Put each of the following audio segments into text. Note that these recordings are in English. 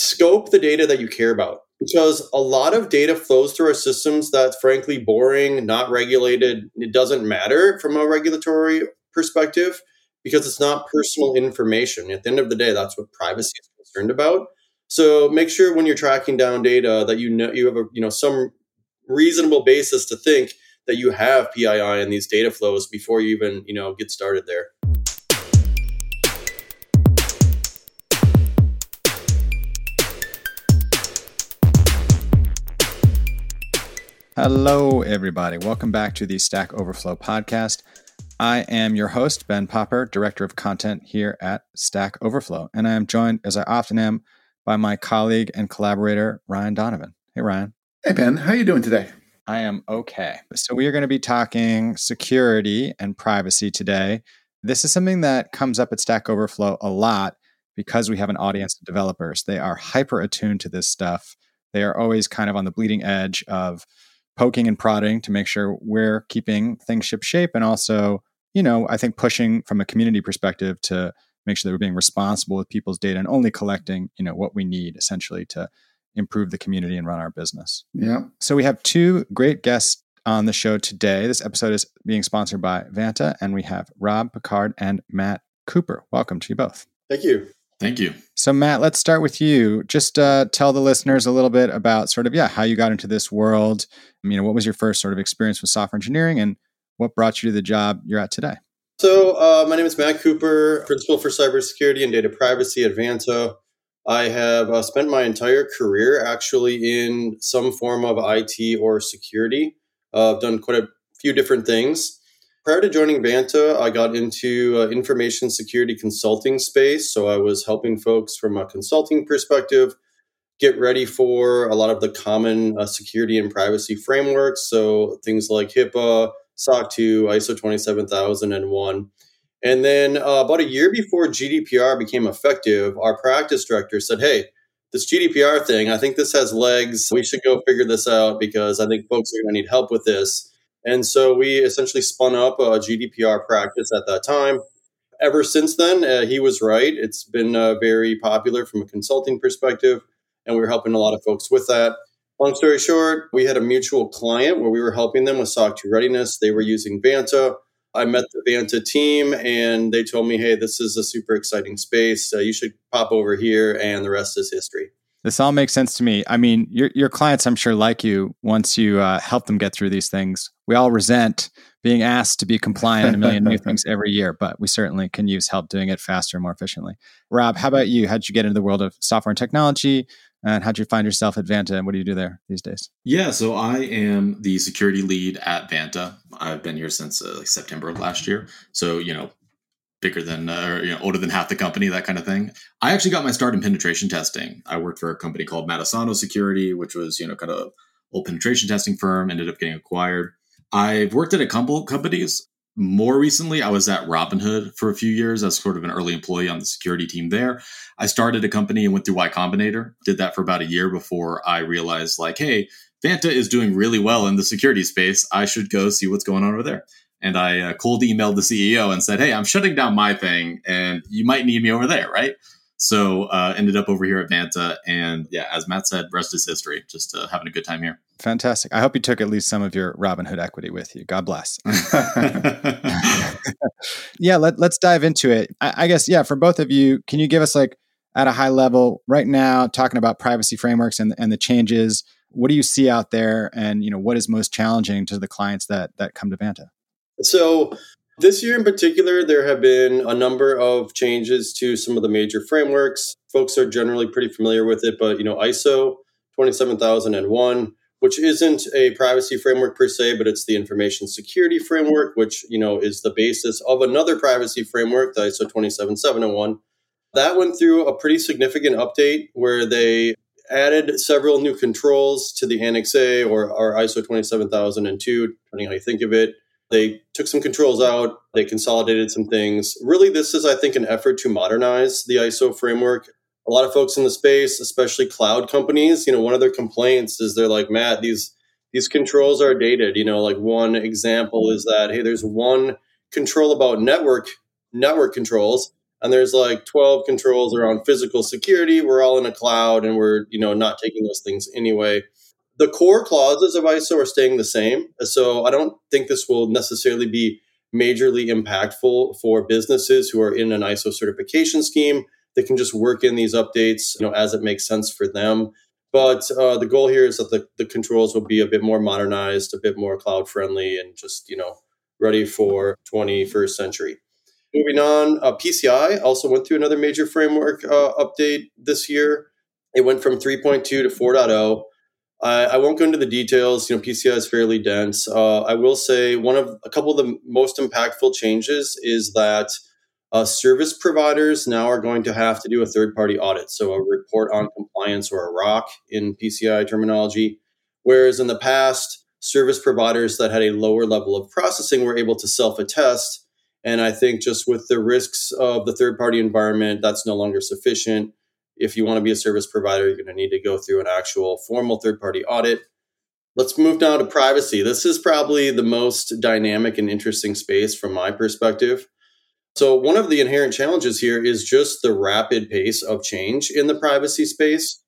scope the data that you care about because a lot of data flows through our systems that's frankly boring, not regulated. It doesn't matter from a regulatory perspective because it's not personal information. At the end of the day, that's what privacy is concerned about. So make sure when you're tracking down data that you know you have a you know some reasonable basis to think that you have PII in these data flows before you even you know get started there. Hello, everybody. Welcome back to the Stack Overflow podcast. I am your host, Ben Popper, Director of Content here at Stack Overflow. And I am joined, as I often am, by my colleague and collaborator, Ryan Donovan. Hey, Ryan. Hey, Ben. How are you doing today? I am okay. So, we are going to be talking security and privacy today. This is something that comes up at Stack Overflow a lot because we have an audience of developers. They are hyper attuned to this stuff. They are always kind of on the bleeding edge of poking and prodding to make sure we're keeping things ship shape and also you know i think pushing from a community perspective to make sure that we're being responsible with people's data and only collecting you know what we need essentially to improve the community and run our business. Yeah. So we have two great guests on the show today. This episode is being sponsored by vanta and we have rob picard and matt cooper. Welcome to you both. Thank you Thank you. So, Matt, let's start with you. Just uh, tell the listeners a little bit about sort of, yeah, how you got into this world. You know, what was your first sort of experience with software engineering and what brought you to the job you're at today? So, uh, my name is Matt Cooper, Principal for Cybersecurity and Data Privacy at Vanta. I have uh, spent my entire career actually in some form of IT or security. Uh, I've done quite a few different things prior to joining Vanta, I got into uh, information security consulting space. So I was helping folks from a consulting perspective get ready for a lot of the common uh, security and privacy frameworks. So things like HIPAA, SOC 2, ISO 27001. And then uh, about a year before GDPR became effective, our practice director said, Hey, this GDPR thing, I think this has legs. We should go figure this out because I think folks are going to need help with this. And so we essentially spun up a GDPR practice at that time. Ever since then, uh, he was right. It's been uh, very popular from a consulting perspective, and we were helping a lot of folks with that. Long story short, we had a mutual client where we were helping them with SOC 2 readiness. They were using Vanta. I met the Vanta team, and they told me, hey, this is a super exciting space. Uh, you should pop over here, and the rest is history. This all makes sense to me. I mean, your your clients, I'm sure, like you. Once you uh, help them get through these things, we all resent being asked to be compliant in a million new things every year, but we certainly can use help doing it faster and more efficiently. Rob, how about you? How'd you get into the world of software and technology? And how'd you find yourself at Vanta? And what do you do there these days? Yeah, so I am the security lead at Vanta. I've been here since uh, like September of last year. So, you know, bigger than uh, or you know older than half the company that kind of thing. I actually got my start in penetration testing. I worked for a company called Matasano security which was you know kind of old penetration testing firm ended up getting acquired. I've worked at a couple companies. More recently i was at robinhood for a few years as sort of an early employee on the security team there. I started a company and went through y combinator. Did that for about a year before i realized like hey vanta is doing really well in the security space. I should go see what's going on over there and I uh, cold emailed the CEO and said, "Hey, I'm shutting down my thing, and you might need me over there, right?" So uh, ended up over here at Vanta, and yeah, as Matt said, rest is history. Just uh, having a good time here. Fantastic. I hope you took at least some of your Robinhood equity with you. God bless. yeah, let, us dive into it. I, I guess yeah, for both of you, can you give us like at a high level right now, talking about privacy frameworks and and the changes? What do you see out there, and you know what is most challenging to the clients that that come to Vanta? So, this year in particular, there have been a number of changes to some of the major frameworks. Folks are generally pretty familiar with it, but you know, ISO 27001, which isn't a privacy framework per se, but it's the information security framework, which you know is the basis of another privacy framework, the ISO 27701. That went through a pretty significant update where they added several new controls to the Annex A or, or ISO 27002, depending how you think of it. They took some controls out, they consolidated some things. Really, this is, I think, an effort to modernize the ISO framework. A lot of folks in the space, especially cloud companies, you know, one of their complaints is they're like, Matt, these these controls are dated. You know, like one example is that hey, there's one control about network network controls, and there's like 12 controls around physical security. We're all in a cloud and we're, you know, not taking those things anyway. The core clauses of ISO are staying the same. So I don't think this will necessarily be majorly impactful for businesses who are in an ISO certification scheme. They can just work in these updates, you know, as it makes sense for them. But uh, the goal here is that the, the controls will be a bit more modernized, a bit more cloud friendly, and just you know ready for 21st century. Moving on, uh, PCI also went through another major framework uh, update this year. It went from 3.2 to 4.0. I, I, won't go into the details. You know, PCI is fairly dense. Uh, I will say one of a couple of the most impactful changes is that uh, service providers now are going to have to do a third party audit, so a report on compliance or a ROC in PCI terminology. Whereas in the past, service providers that had a lower level of processing were able to self attest. And I think just with the risks of the third party environment, that's no longer sufficient. If you want to be a service provider, you're going to need to go through an actual formal third party audit. Let's move now to privacy. This is probably the most dynamic and interesting space from my perspective. So, one of the inherent challenges here is just the rapid pace of change in the privacy space.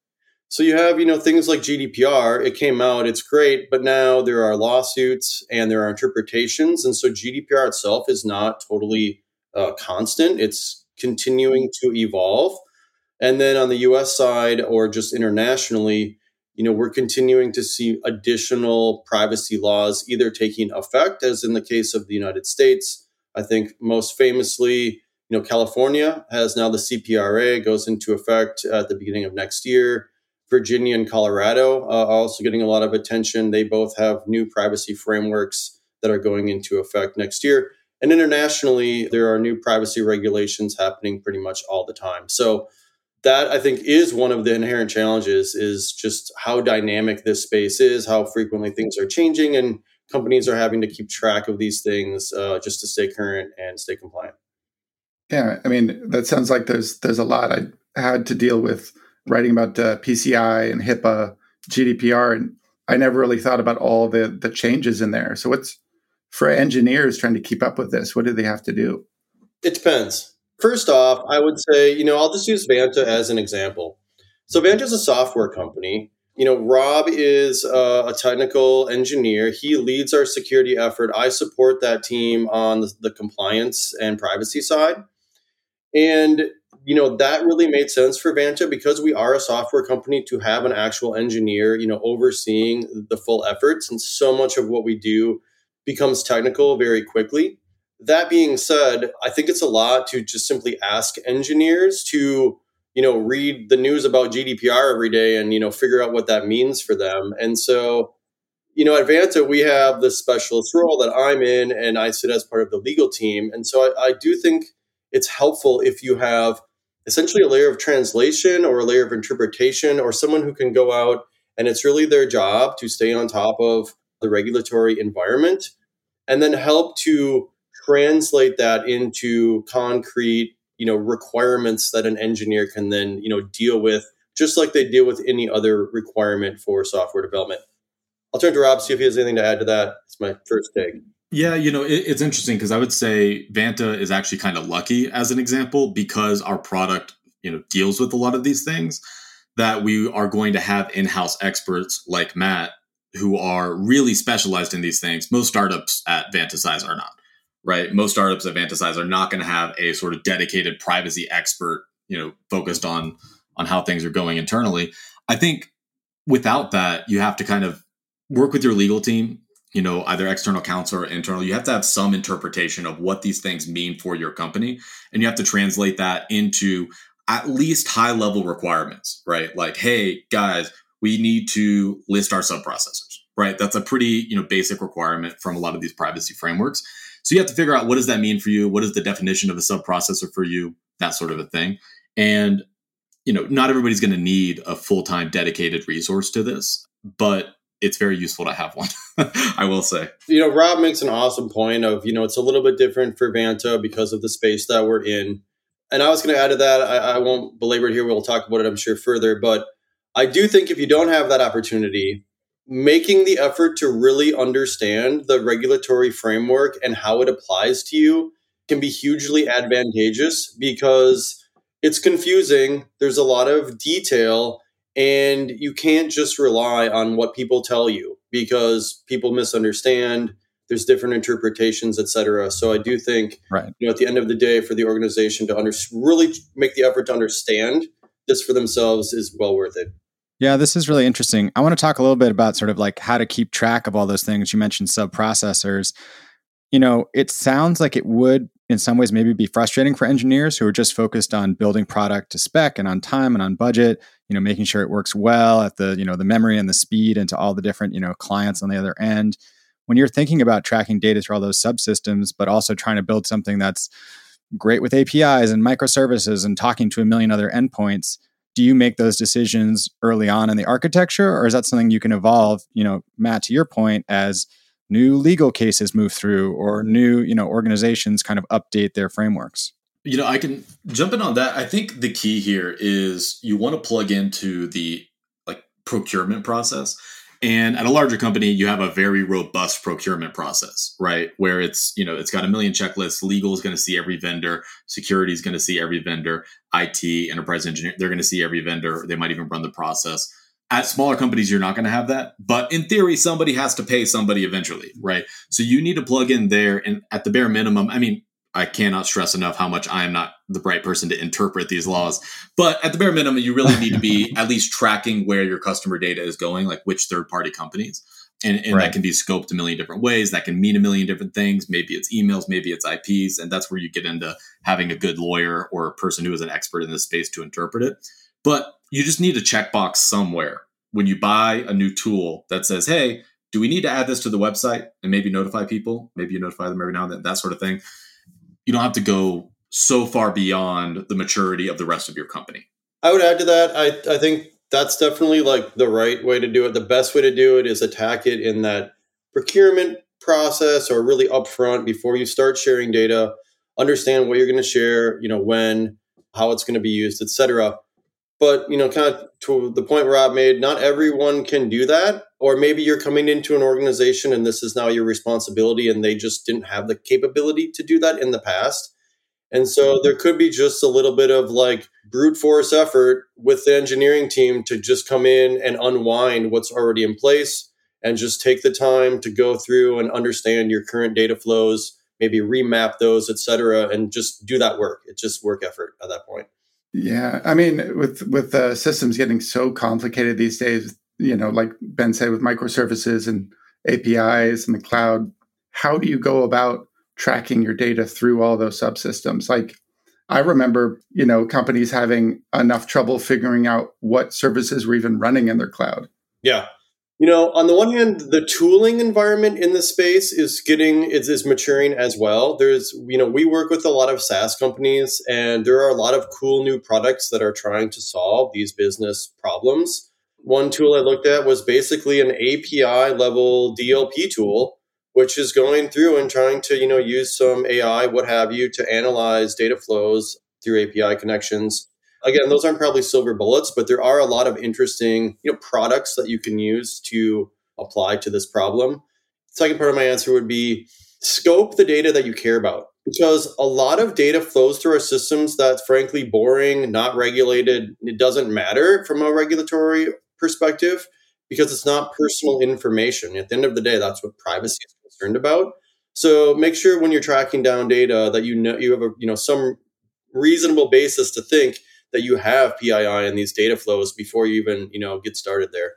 So, you have, you know, things like GDPR, it came out, it's great, but now there are lawsuits and there are interpretations. And so, GDPR itself is not totally uh, constant, it's continuing to evolve. And then on the US side or just internationally, you know, we're continuing to see additional privacy laws either taking effect, as in the case of the United States, I think most famously, you know, California has now the CPRA goes into effect at the beginning of next year. Virginia and Colorado uh, are also getting a lot of attention. They both have new privacy frameworks that are going into effect next year. And internationally, there are new privacy regulations happening pretty much all the time. So that I think is one of the inherent challenges is just how dynamic this space is, how frequently things are changing, and companies are having to keep track of these things uh, just to stay current and stay compliant. Yeah, I mean that sounds like there's there's a lot I had to deal with writing about uh, PCI and HIPAA, GDPR, and I never really thought about all the the changes in there. So what's for engineers trying to keep up with this? What do they have to do? It depends. First off, I would say you know I'll just use Vanta as an example. So Vanta is a software company you know, Rob is uh, a technical engineer. He leads our security effort. I support that team on the, the compliance and privacy side. And, you know, that really made sense for Vanta because we are a software company to have an actual engineer, you know, overseeing the full efforts. And so much of what we do becomes technical very quickly. That being said, I think it's a lot to just simply ask engineers to you know read the news about GDPR every day and you know figure out what that means for them. And so, you know, at Vanta we have the specialist role that I'm in, and I sit as part of the legal team. And so I, I do think it's helpful if you have essentially a layer of translation or a layer of interpretation or someone who can go out and it's really their job to stay on top of the regulatory environment and then help to translate that into concrete you know requirements that an engineer can then you know deal with just like they deal with any other requirement for software development. I'll turn to rob see if he has anything to add to that. It's my first take. Yeah, you know, it, it's interesting because I would say Vanta is actually kind of lucky as an example because our product, you know, deals with a lot of these things that we are going to have in-house experts like Matt who are really specialized in these things. Most startups at Vanta size are not right? Most startups at Vantasize are not going to have a sort of dedicated privacy expert, you know, focused on on how things are going internally. I think without that, you have to kind of work with your legal team, you know, either external counsel or internal. You have to have some interpretation of what these things mean for your company, and you have to translate that into at least high level requirements, right? Like, hey, guys, we need to list our sub processors, right? That's a pretty, you know, basic requirement from a lot of these privacy frameworks. So you have to figure out what does that mean for you? What is the definition of a sub processor for you? That sort of a thing. And you know, not everybody's going to need a full-time dedicated resource to this, but it's very useful to have one. I will say. You know, Rob makes an awesome point of, you know, it's a little bit different for Vanta because of the space that we're in. And I was going to add to that, I, I won't belabor it here. We'll talk about it, I'm sure, further. But I do think if you don't have that opportunity, making the effort to really understand the regulatory framework and how it applies to you can be hugely advantageous because it's confusing. There's a lot of detail, and you can't just rely on what people tell you because people misunderstand. There's different interpretations, etc. So I do think, right. you know, at the end of the day, for the organization to under- really make the effort to understand this for themselves is well worth it. Yeah, this is really interesting. I want to talk a little bit about sort of like how to keep track of all those things. You mentioned sub processors. You know, it sounds like it would in some ways maybe be frustrating for engineers who are just focused on building product to spec and on time and on budget, you know, making sure it works well at the, you know, the memory and the speed and to all the different, you know, clients on the other end. When you're thinking about tracking data through all those subsystems, but also trying to build something that's great with APIs and microservices and talking to a million other endpoints, do you make those decisions early on in the architecture or is that something you can evolve you know matt to your point as new legal cases move through or new you know organizations kind of update their frameworks? You know i can jump in on that. I think the key here is you want to plug into the like procurement process and at a larger company, you have a very robust procurement process, right? Where it's, you know, it's got a million checklists. Legal is going to see every vendor. Security is going to see every vendor. IT, enterprise engineer, they're going to see every vendor. They might even run the process. At smaller companies, you're not going to have that. But in theory, somebody has to pay somebody eventually, right? So you need to plug in there. And at the bare minimum, I mean, I cannot stress enough how much I am not the right person to interpret these laws. But at the bare minimum, you really need to be at least tracking where your customer data is going, like which third party companies. And, and right. that can be scoped a million different ways. That can mean a million different things. Maybe it's emails, maybe it's IPs. And that's where you get into having a good lawyer or a person who is an expert in this space to interpret it. But you just need a checkbox somewhere when you buy a new tool that says, hey, do we need to add this to the website and maybe notify people? Maybe you notify them every now and then, that sort of thing you don't have to go so far beyond the maturity of the rest of your company. I would add to that. I, I think that's definitely like the right way to do it. The best way to do it is attack it in that procurement process or really upfront before you start sharing data. Understand what you're going to share, you know, when, how it's going to be used, etc. But you know, kind of to the point Rob made, not everyone can do that. Or maybe you're coming into an organization and this is now your responsibility, and they just didn't have the capability to do that in the past. And so there could be just a little bit of like brute force effort with the engineering team to just come in and unwind what's already in place and just take the time to go through and understand your current data flows, maybe remap those, et cetera, and just do that work. It's just work effort at that point. Yeah, I mean, with with uh, systems getting so complicated these days, you know, like Ben said, with microservices and APIs and the cloud, how do you go about tracking your data through all those subsystems? Like, I remember, you know, companies having enough trouble figuring out what services were even running in their cloud. Yeah, you know, on the one hand, the tooling environment in the space is getting is, is maturing as well. There's, you know, we work with a lot of SaaS companies, and there are a lot of cool new products that are trying to solve these business problems. One tool I looked at was basically an API level DLP tool, which is going through and trying to, you know, use some AI, what have you, to analyze data flows through API connections again, those aren't probably silver bullets, but there are a lot of interesting, you know, products that you can use to apply to this problem. Second part of my answer would be scope the data that you care about because a lot of data flows through our systems that's frankly boring, not regulated. It doesn't matter from a regulatory perspective because it's not personal information. At the end of the day, that's what privacy is concerned about. So make sure when you're tracking down data that you know you have a you know some reasonable basis to think that you have PII in these data flows before you even you know get started there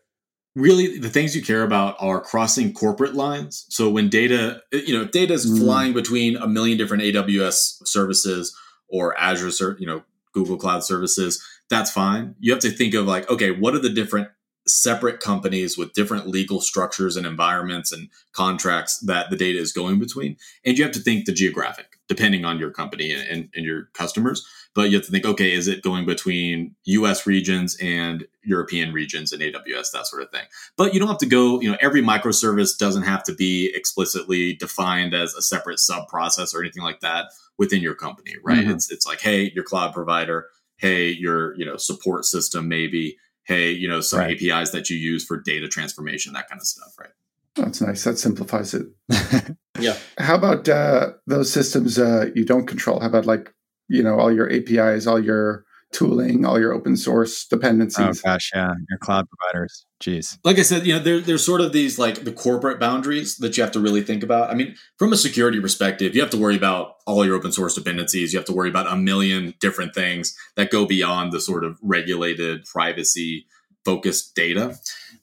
really the things you care about are crossing corporate lines so when data you know if data is mm. flying between a million different aws services or azure you know google cloud services that's fine you have to think of like okay what are the different separate companies with different legal structures and environments and contracts that the data is going between and you have to think the geographic depending on your company and, and your customers but you have to think, okay, is it going between US regions and European regions in AWS, that sort of thing. But you don't have to go, you know, every microservice doesn't have to be explicitly defined as a separate sub process or anything like that within your company, right? Mm-hmm. It's it's like, hey, your cloud provider, hey, your, you know, support system maybe, hey, you know, some right. APIs that you use for data transformation, that kind of stuff, right? That's nice. That simplifies it. yeah. How about uh, those systems uh, you don't control? How about like you know all your APIs, all your tooling, all your open source oh, dependencies. Oh gosh, yeah, your cloud providers. Jeez. Like I said, you know, there, there's sort of these like the corporate boundaries that you have to really think about. I mean, from a security perspective, you have to worry about all your open source dependencies. You have to worry about a million different things that go beyond the sort of regulated privacy focused data.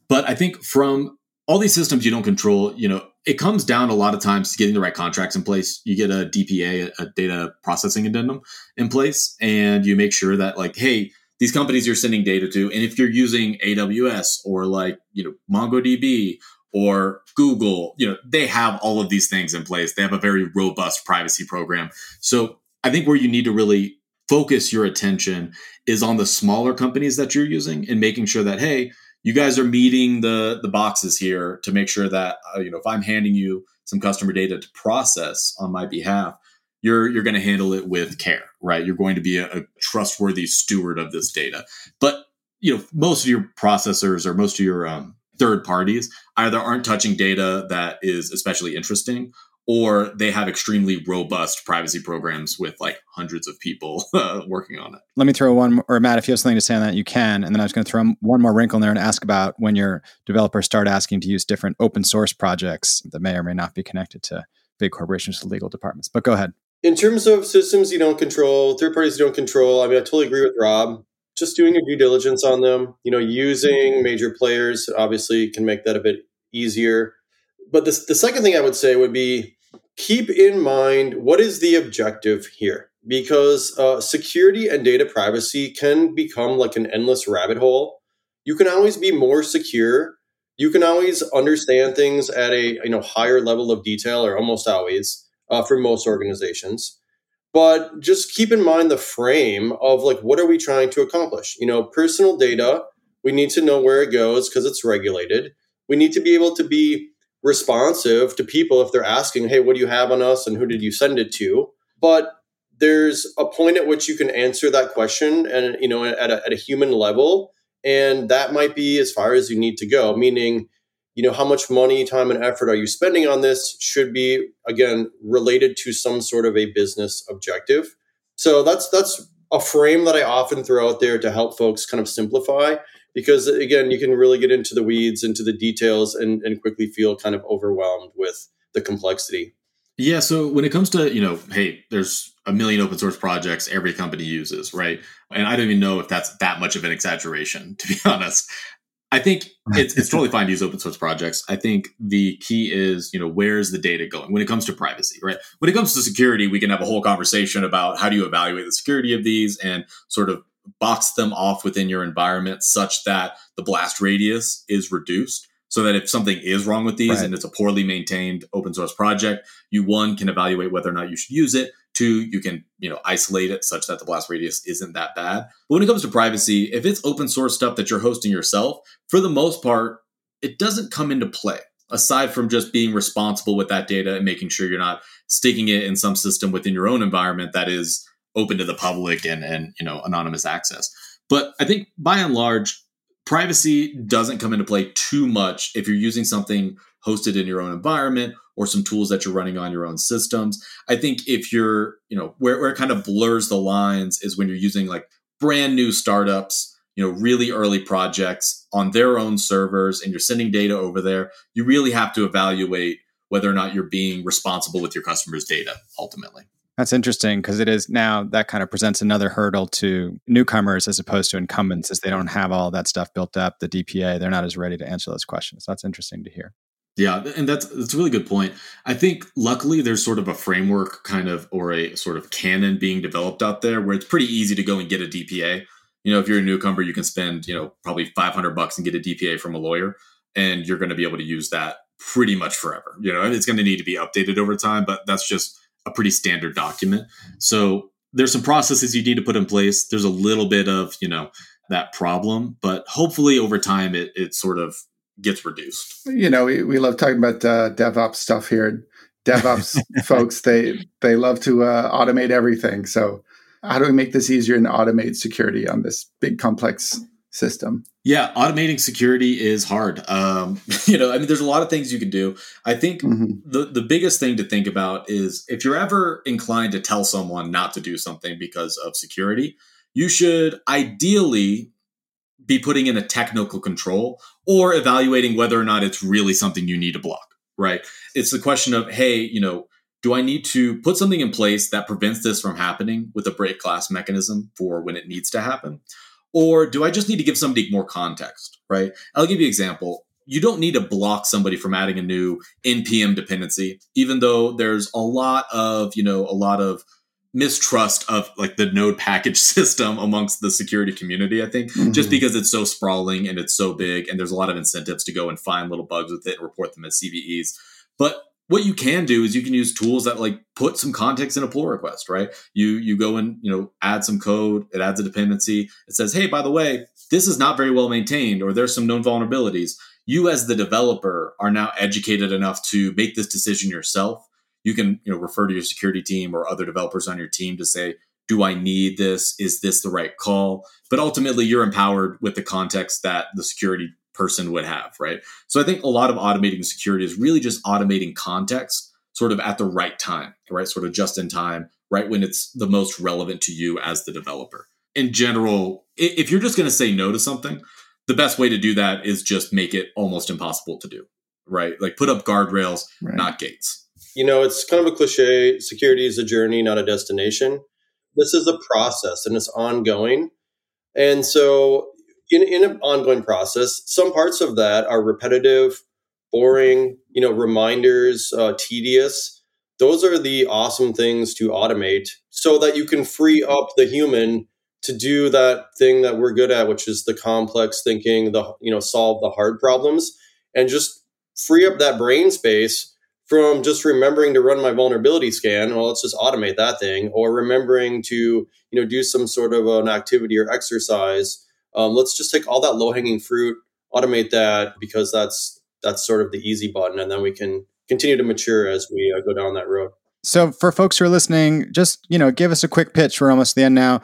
But I think from all these systems you don't control, you know, it comes down a lot of times to getting the right contracts in place. You get a DPA, a data processing addendum in place, and you make sure that like, hey, these companies you're sending data to, and if you're using AWS or like you know MongoDB or Google, you know they have all of these things in place. They have a very robust privacy program. So I think where you need to really focus your attention is on the smaller companies that you're using and making sure that hey you guys are meeting the the boxes here to make sure that uh, you know if I'm handing you some customer data to process on my behalf, you're you're going to handle it with care, right? You're going to be a, a trustworthy steward of this data. But you know, most of your processors or most of your um, third parties either aren't touching data that is especially interesting or they have extremely robust privacy programs with like hundreds of people uh, working on it. Let me throw one, or Matt, if you have something to say on that, you can. And then I was going to throw one more wrinkle in there and ask about when your developers start asking to use different open source projects that may or may not be connected to big corporations or legal departments. But go ahead. In terms of systems you don't control, third parties you don't control, I mean, I totally agree with Rob. Just doing your due diligence on them, you know, using major players obviously can make that a bit easier but the, the second thing I would say would be keep in mind what is the objective here because uh, security and data privacy can become like an endless rabbit hole. You can always be more secure. You can always understand things at a you know higher level of detail, or almost always uh, for most organizations. But just keep in mind the frame of like what are we trying to accomplish? You know, personal data. We need to know where it goes because it's regulated. We need to be able to be responsive to people if they're asking, hey, what do you have on us and who did you send it to? But there's a point at which you can answer that question and you know at a, at a human level and that might be as far as you need to go meaning you know how much money time and effort are you spending on this should be again related to some sort of a business objective so that's that's a frame that i often throw out there to help folks kind of simplify because again you can really get into the weeds into the details and, and quickly feel kind of overwhelmed with the complexity. Yeah so when it comes to you know hey there's a million open source projects every company uses right? And i don't even know if that's that much of an exaggeration to be honest. I think it's, it's totally fine to use open source projects. I think the key is you know where's the data going when it comes to privacy right? When it comes to security we can have a whole conversation about how do you evaluate the security of these and sort of box them off within your environment such that the blast radius is reduced so that if something is wrong with these right. and it's a poorly maintained open source project you one can evaluate whether or not you should use it two you can you know isolate it such that the blast radius isn't that bad but when it comes to privacy if it's open source stuff that you're hosting yourself for the most part it doesn't come into play aside from just being responsible with that data and making sure you're not sticking it in some system within your own environment that is open to the public and and you know anonymous access. But I think by and large, privacy doesn't come into play too much if you're using something hosted in your own environment or some tools that you're running on your own systems. I think if you're, you know, where, where it kind of blurs the lines is when you're using like brand new startups, you know, really early projects on their own servers and you're sending data over there. You really have to evaluate whether or not you're being responsible with your customers' data ultimately. That's interesting because it is now that kind of presents another hurdle to newcomers as opposed to incumbents, as they don't have all that stuff built up. The DPA, they're not as ready to answer those questions. That's interesting to hear. Yeah, and that's that's a really good point. I think luckily there's sort of a framework kind of or a sort of canon being developed out there where it's pretty easy to go and get a DPA. You know, if you're a newcomer, you can spend, you know, probably 500 bucks and get a DPA from a lawyer and you're going to be able to use that pretty much forever. You know, it's going to need to be updated over time, but that's just a pretty standard document. So there's some processes you need to put in place. There's a little bit of, you know, that problem, but hopefully over time it, it sort of gets reduced. You know, we, we love talking about uh, DevOps stuff here. DevOps folks, they they love to uh, automate everything. So how do we make this easier and automate security on this big complex system. Yeah, automating security is hard. Um, you know, I mean, there's a lot of things you can do. I think mm-hmm. the the biggest thing to think about is if you're ever inclined to tell someone not to do something because of security, you should ideally be putting in a technical control or evaluating whether or not it's really something you need to block. Right? It's the question of, hey, you know, do I need to put something in place that prevents this from happening with a break glass mechanism for when it needs to happen? Or do I just need to give somebody more context, right? I'll give you an example. You don't need to block somebody from adding a new npm dependency, even though there's a lot of, you know, a lot of mistrust of like the node package system amongst the security community i think mm-hmm. just because it's so sprawling and it's so big and there's a lot of incentives to go and find little bugs with it and report them as cves but what you can do is you can use tools that like put some context in a pull request, right? You you go and you know add some code, it adds a dependency. It says, hey, by the way, this is not very well maintained, or there's some known vulnerabilities. You as the developer are now educated enough to make this decision yourself. You can you know refer to your security team or other developers on your team to say, do I need this? Is this the right call? But ultimately, you're empowered with the context that the security person would have, right? So I think a lot of automating security is really just automating context sort of at the right time, right? Sort of just in time, right when it's the most relevant to you as the developer. In general, if you're just going to say no to something, the best way to do that is just make it almost impossible to do, right? Like put up guardrails, right. not gates. You know, it's kind of a cliche security is a journey, not a destination. This is a process and it's ongoing. And so in, in an ongoing process, some parts of that are repetitive, boring, you know, reminders, uh, tedious. Those are the awesome things to automate so that you can free up the human to do that thing that we're good at, which is the complex thinking, the, you know, solve the hard problems and just free up that brain space from just remembering to run my vulnerability scan. Well, let's just automate that thing or remembering to, you know, do some sort of an activity or exercise um, let's just take all that low hanging fruit, automate that because that's that's sort of the easy button, and then we can continue to mature as we uh, go down that road. So, for folks who are listening, just you know, give us a quick pitch. We're almost the end now.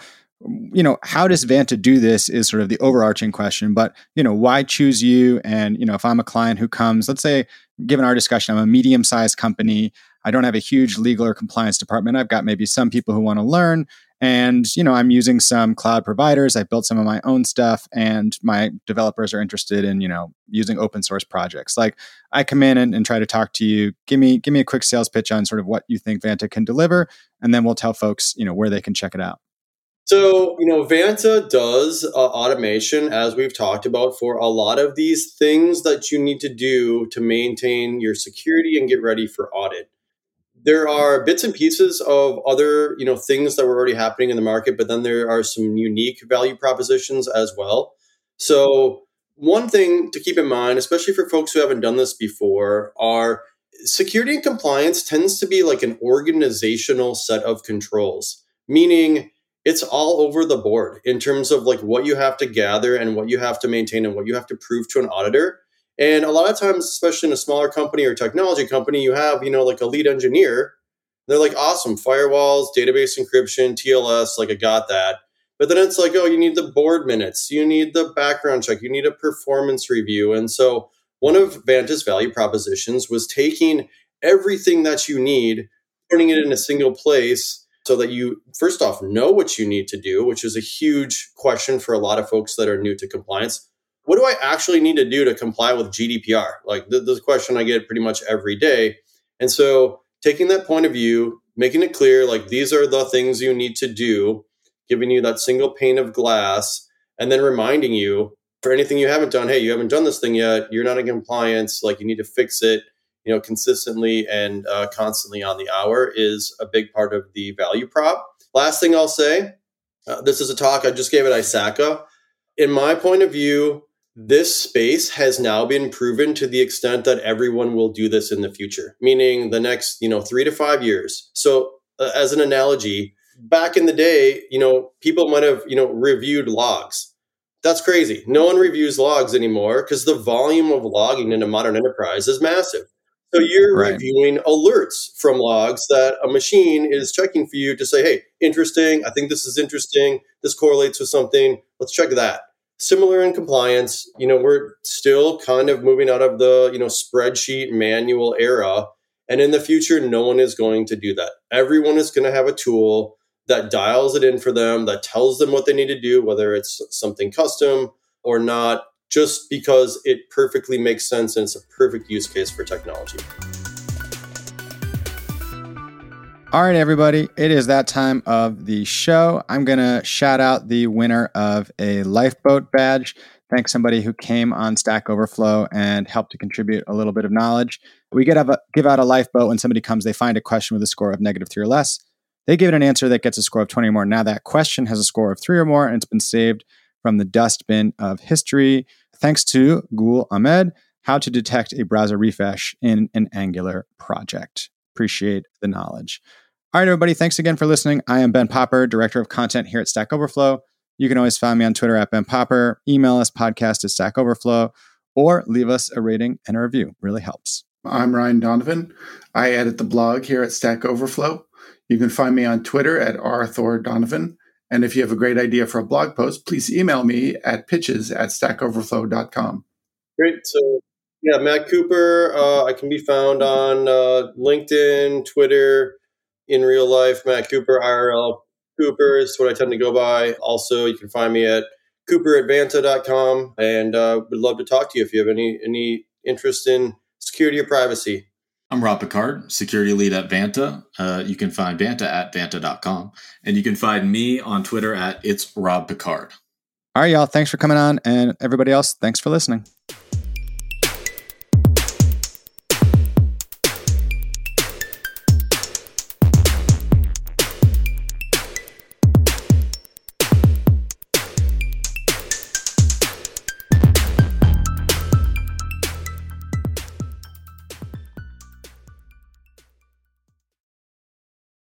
You know, how does Vanta do this is sort of the overarching question. But you know, why choose you? And you know, if I'm a client who comes, let's say, given our discussion, I'm a medium-sized company. I don't have a huge legal or compliance department. I've got maybe some people who want to learn. And, you know, I'm using some cloud providers. I built some of my own stuff and my developers are interested in, you know, using open source projects. Like I come in and, and try to talk to you. Give me, give me a quick sales pitch on sort of what you think Vanta can deliver. And then we'll tell folks, you know, where they can check it out. So, you know, Vanta does uh, automation, as we've talked about, for a lot of these things that you need to do to maintain your security and get ready for audit there are bits and pieces of other you know things that were already happening in the market but then there are some unique value propositions as well. So one thing to keep in mind especially for folks who haven't done this before are security and compliance tends to be like an organizational set of controls meaning it's all over the board in terms of like what you have to gather and what you have to maintain and what you have to prove to an auditor and a lot of times, especially in a smaller company or technology company, you have, you know, like a lead engineer. They're like, awesome, firewalls, database encryption, TLS, like I got that. But then it's like, oh, you need the board minutes, you need the background check, you need a performance review. And so one of Vanta's value propositions was taking everything that you need, putting it in a single place so that you first off know what you need to do, which is a huge question for a lot of folks that are new to compliance what do I actually need to do to comply with GDPR? Like the, the question I get pretty much every day. And so taking that point of view, making it clear, like these are the things you need to do, giving you that single pane of glass, and then reminding you for anything you haven't done, hey, you haven't done this thing yet, you're not in compliance, like you need to fix it, you know, consistently and uh, constantly on the hour is a big part of the value prop. Last thing I'll say, uh, this is a talk I just gave at ISACA. In my point of view, this space has now been proven to the extent that everyone will do this in the future meaning the next you know 3 to 5 years so uh, as an analogy back in the day you know people might have you know reviewed logs that's crazy no one reviews logs anymore because the volume of logging in a modern enterprise is massive so you're right. reviewing alerts from logs that a machine is checking for you to say, hey, interesting. I think this is interesting. This correlates with something. Let's check that. Similar in compliance. You know, we're still kind of moving out of the, you know, spreadsheet manual era. And in the future, no one is going to do that. Everyone is going to have a tool that dials it in for them, that tells them what they need to do, whether it's something custom or not, just because it perfectly makes sense and it's a perfect use case for technology. All right, everybody, it is that time of the show. I'm going to shout out the winner of a lifeboat badge. Thanks somebody who came on Stack Overflow and helped to contribute a little bit of knowledge. We get a, give out a lifeboat when somebody comes, they find a question with a score of negative three or less. They give it an answer that gets a score of 20 or more. Now that question has a score of three or more, and it's been saved from the dustbin of history. Thanks to Gul Ahmed, how to detect a browser refresh in an Angular project. Appreciate the knowledge. All right, everybody, thanks again for listening. I am Ben Popper, Director of Content here at Stack Overflow. You can always find me on Twitter at Ben Popper, email us podcast at Stack Overflow, or leave us a rating and a review. Really helps. I'm Ryan Donovan. I edit the blog here at Stack Overflow. You can find me on Twitter at rthordonovan. And if you have a great idea for a blog post, please email me at pitches at stackoverflow.com. Great. So yeah, Matt Cooper. Uh, I can be found on uh, LinkedIn, Twitter, in real life. Matt Cooper, IRL Cooper is what I tend to go by. Also, you can find me at cooperadvanta.com and uh, would love to talk to you if you have any any interest in security or privacy. I'm Rob Picard, security lead at Vanta. Uh, you can find Vanta at vanta.com. And you can find me on Twitter at It's Rob Picard. All right, y'all. Thanks for coming on. And everybody else, thanks for listening.